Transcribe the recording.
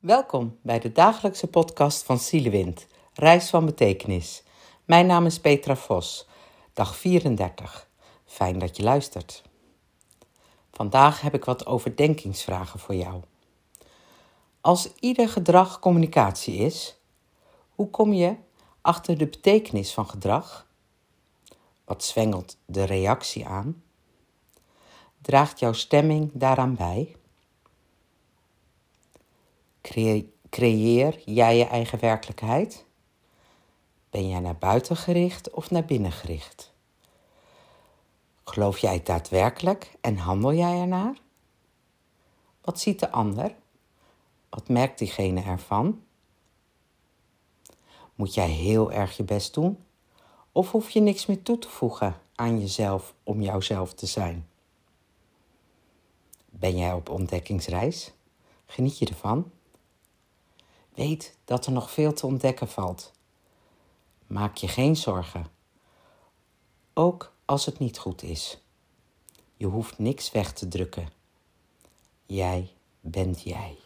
Welkom bij de dagelijkse podcast van Zielewind, Reis van Betekenis. Mijn naam is Petra Vos, dag 34. Fijn dat je luistert. Vandaag heb ik wat overdenkingsvragen voor jou. Als ieder gedrag communicatie is, hoe kom je achter de betekenis van gedrag? Wat zwengelt de reactie aan? Draagt jouw stemming daaraan bij? Creëer jij je eigen werkelijkheid? Ben jij naar buiten gericht of naar binnen gericht? Geloof jij daadwerkelijk en handel jij ernaar? Wat ziet de ander? Wat merkt diegene ervan? Moet jij heel erg je best doen? Of hoef je niks meer toe te voegen aan jezelf om jouzelf te zijn? Ben jij op ontdekkingsreis? Geniet je ervan? Weet dat er nog veel te ontdekken valt. Maak je geen zorgen. Ook als het niet goed is. Je hoeft niks weg te drukken. Jij bent jij.